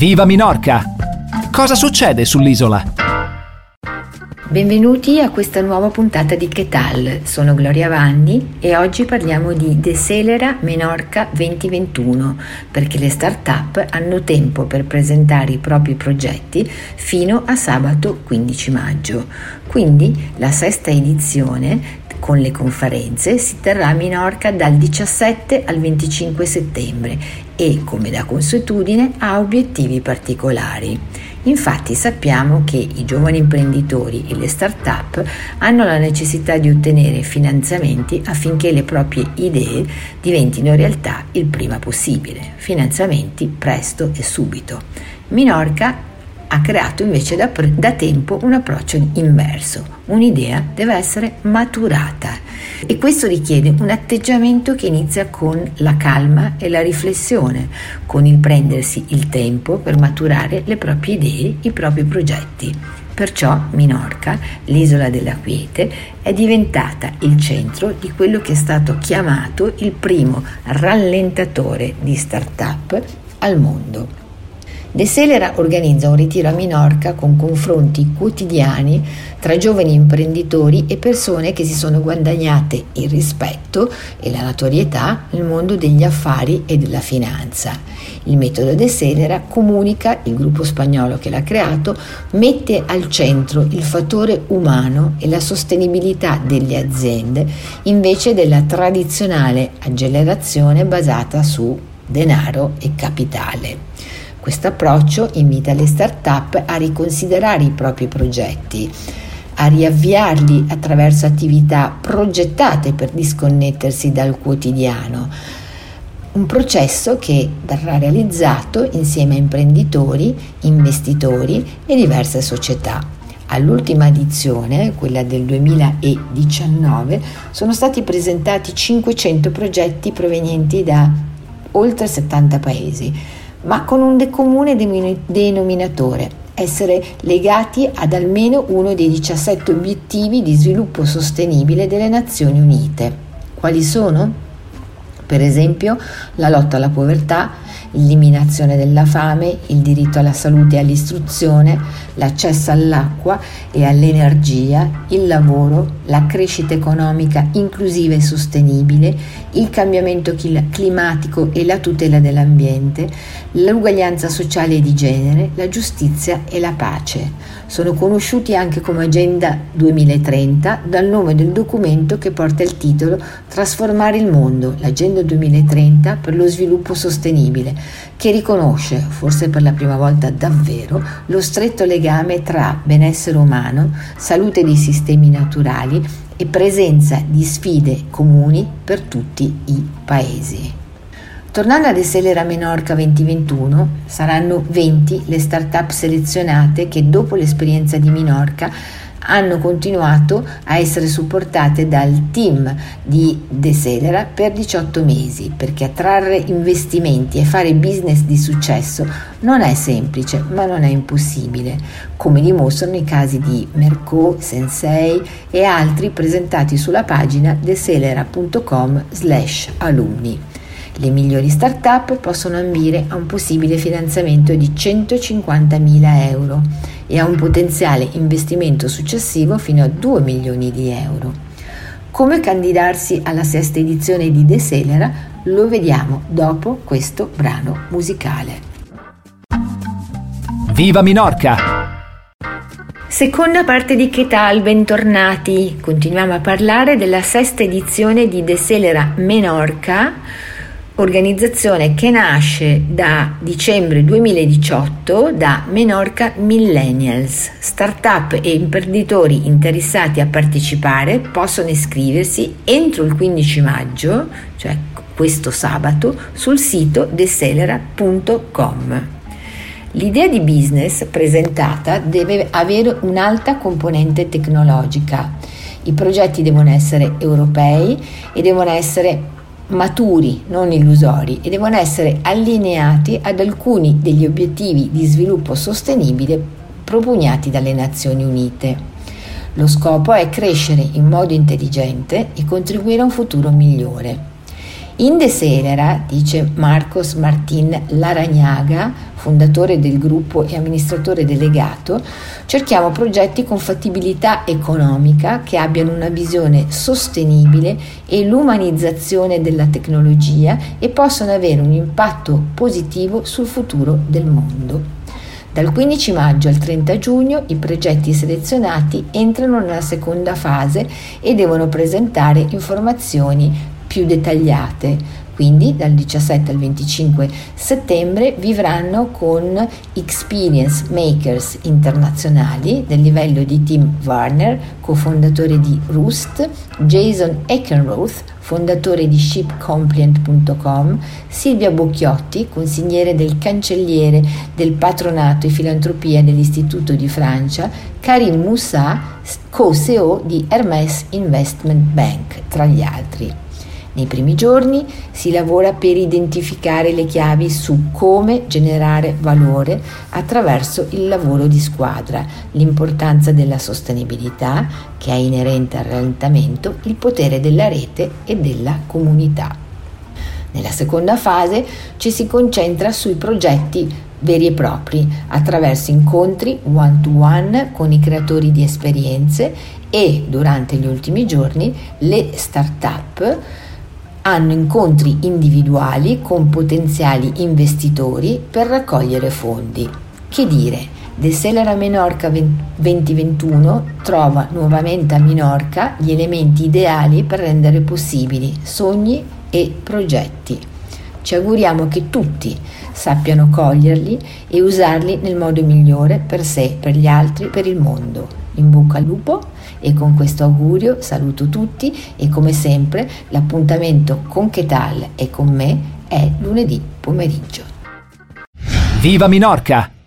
Viva Minorca! Cosa succede sull'isola? Benvenuti a questa nuova puntata di Chetal. Sono Gloria Vanni e oggi parliamo di Decelera Menorca 2021 perché le start-up hanno tempo per presentare i propri progetti fino a sabato 15 maggio. Quindi la sesta edizione con le conferenze si terrà a Minorca dal 17 al 25 settembre e, come da consuetudine, ha obiettivi particolari. Infatti sappiamo che i giovani imprenditori e le start-up hanno la necessità di ottenere finanziamenti affinché le proprie idee diventino realtà il prima possibile. Finanziamenti presto e subito. Minorca ha creato invece da, da, tempo un approccio inverso. Un'idea deve essere maturata e questo richiede un atteggiamento che inizia con la calma e la riflessione, con il prendersi il tempo per maturare le proprie idee, i propri progetti. Perciò Minorca, l'isola della quiete, è diventata il centro di quello che è stato chiamato il primo rallentatore di start-up al mondo. De Selera organizza un ritiro a Minorca con confronti quotidiani tra giovani imprenditori e persone che si sono guadagnate il rispetto e la notorietà nel mondo degli affari e della finanza. Il metodo De Selera comunica, il gruppo spagnolo che l'ha creato, mette al centro il fattore umano e la sostenibilità delle aziende invece della tradizionale accelerazione basata su denaro e capitale. Questo approccio invita le start-up a riconsiderare i propri progetti, a riavviarli attraverso attività progettate per disconnettersi dal quotidiano. Un processo che verrà realizzato insieme a imprenditori, investitori e diverse società. All'ultima edizione, quella del 2019, sono stati presentati 500 progetti provenienti da oltre 70 paesi ma con un comune denominatore, essere legati ad almeno uno dei 17 obiettivi di sviluppo sostenibile delle Nazioni Unite. Quali sono? Per esempio la lotta alla povertà, l'eliminazione della fame, il diritto alla salute e all'istruzione, l'accesso all'acqua e all'energia, il lavoro, la crescita economica inclusiva e sostenibile, il cambiamento climatico e la tutela dell'ambiente, l'uguaglianza sociale e di genere, la giustizia e la pace. Sono conosciuti anche come Agenda 2030 dal nome del documento che porta il titolo Trasformare il mondo, l'Agenda 2030 per lo sviluppo sostenibile, che riconosce, forse per la prima volta davvero, lo stretto legame tra benessere umano, salute dei sistemi naturali e presenza di sfide comuni per tutti i paesi. Tornando ad Esselera Menorca 2021, saranno 20 le start-up selezionate che dopo l'esperienza di Minorca hanno continuato a essere supportate dal team di Decelera per 18 mesi perché attrarre investimenti e fare business di successo non è semplice ma non è impossibile come dimostrano i casi di Merco, Sensei e altri presentati sulla pagina decelera.com slash alunni. Le migliori start-up possono ambire a un possibile finanziamento di 150.000 euro e a un potenziale investimento successivo fino a 2 milioni di euro. Come candidarsi alla sesta edizione di Decelera lo vediamo dopo questo brano musicale. Viva Minorca! Seconda parte di Chetal, bentornati. Continuiamo a parlare della sesta edizione di Decelera Menorca organizzazione che nasce da dicembre 2018 da Menorca Millennials. Startup e imprenditori interessati a partecipare possono iscriversi entro il 15 maggio, cioè questo sabato, sul sito decelera.com. L'idea di business presentata deve avere un'alta componente tecnologica. I progetti devono essere europei e devono essere maturi, non illusori, e devono essere allineati ad alcuni degli obiettivi di sviluppo sostenibile propugnati dalle Nazioni Unite. Lo scopo è crescere in modo intelligente e contribuire a un futuro migliore. In Deselera, dice Marcos Martin Laragnaga, fondatore del gruppo e amministratore delegato, cerchiamo progetti con fattibilità economica che abbiano una visione sostenibile e l'umanizzazione della tecnologia e possano avere un impatto positivo sul futuro del mondo. Dal 15 maggio al 30 giugno i progetti selezionati entrano nella seconda fase e devono presentare informazioni più dettagliate. Quindi dal 17 al 25 settembre vivranno con Experience Makers internazionali del livello di Tim Warner, cofondatore di Roost, Jason Eckenroth, fondatore di shipcompliant.com, Silvia Bocchiotti, consigliere del cancelliere del patronato e filantropia dell'Istituto di Francia, Karim Moussa, co-CEO di Hermes Investment Bank, tra gli altri. Nei primi giorni si lavora per identificare le chiavi su come generare valore attraverso il lavoro di squadra, l'importanza della sostenibilità che è inerente al rallentamento, il potere della rete e della comunità. Nella seconda fase ci si concentra sui progetti veri e propri attraverso incontri one-to-one con i creatori di esperienze e durante gli ultimi giorni le start-up hanno incontri individuali con potenziali investitori per raccogliere fondi. Che dire, Decelera Menorca 2021 trova nuovamente a Minorca gli elementi ideali per rendere possibili sogni e progetti. Ci auguriamo che tutti sappiano coglierli e usarli nel modo migliore per sé, per gli altri, per il mondo. In bocca al lupo e con questo augurio saluto tutti e come sempre l'appuntamento con Chetal e con me è lunedì pomeriggio. Viva Minorca!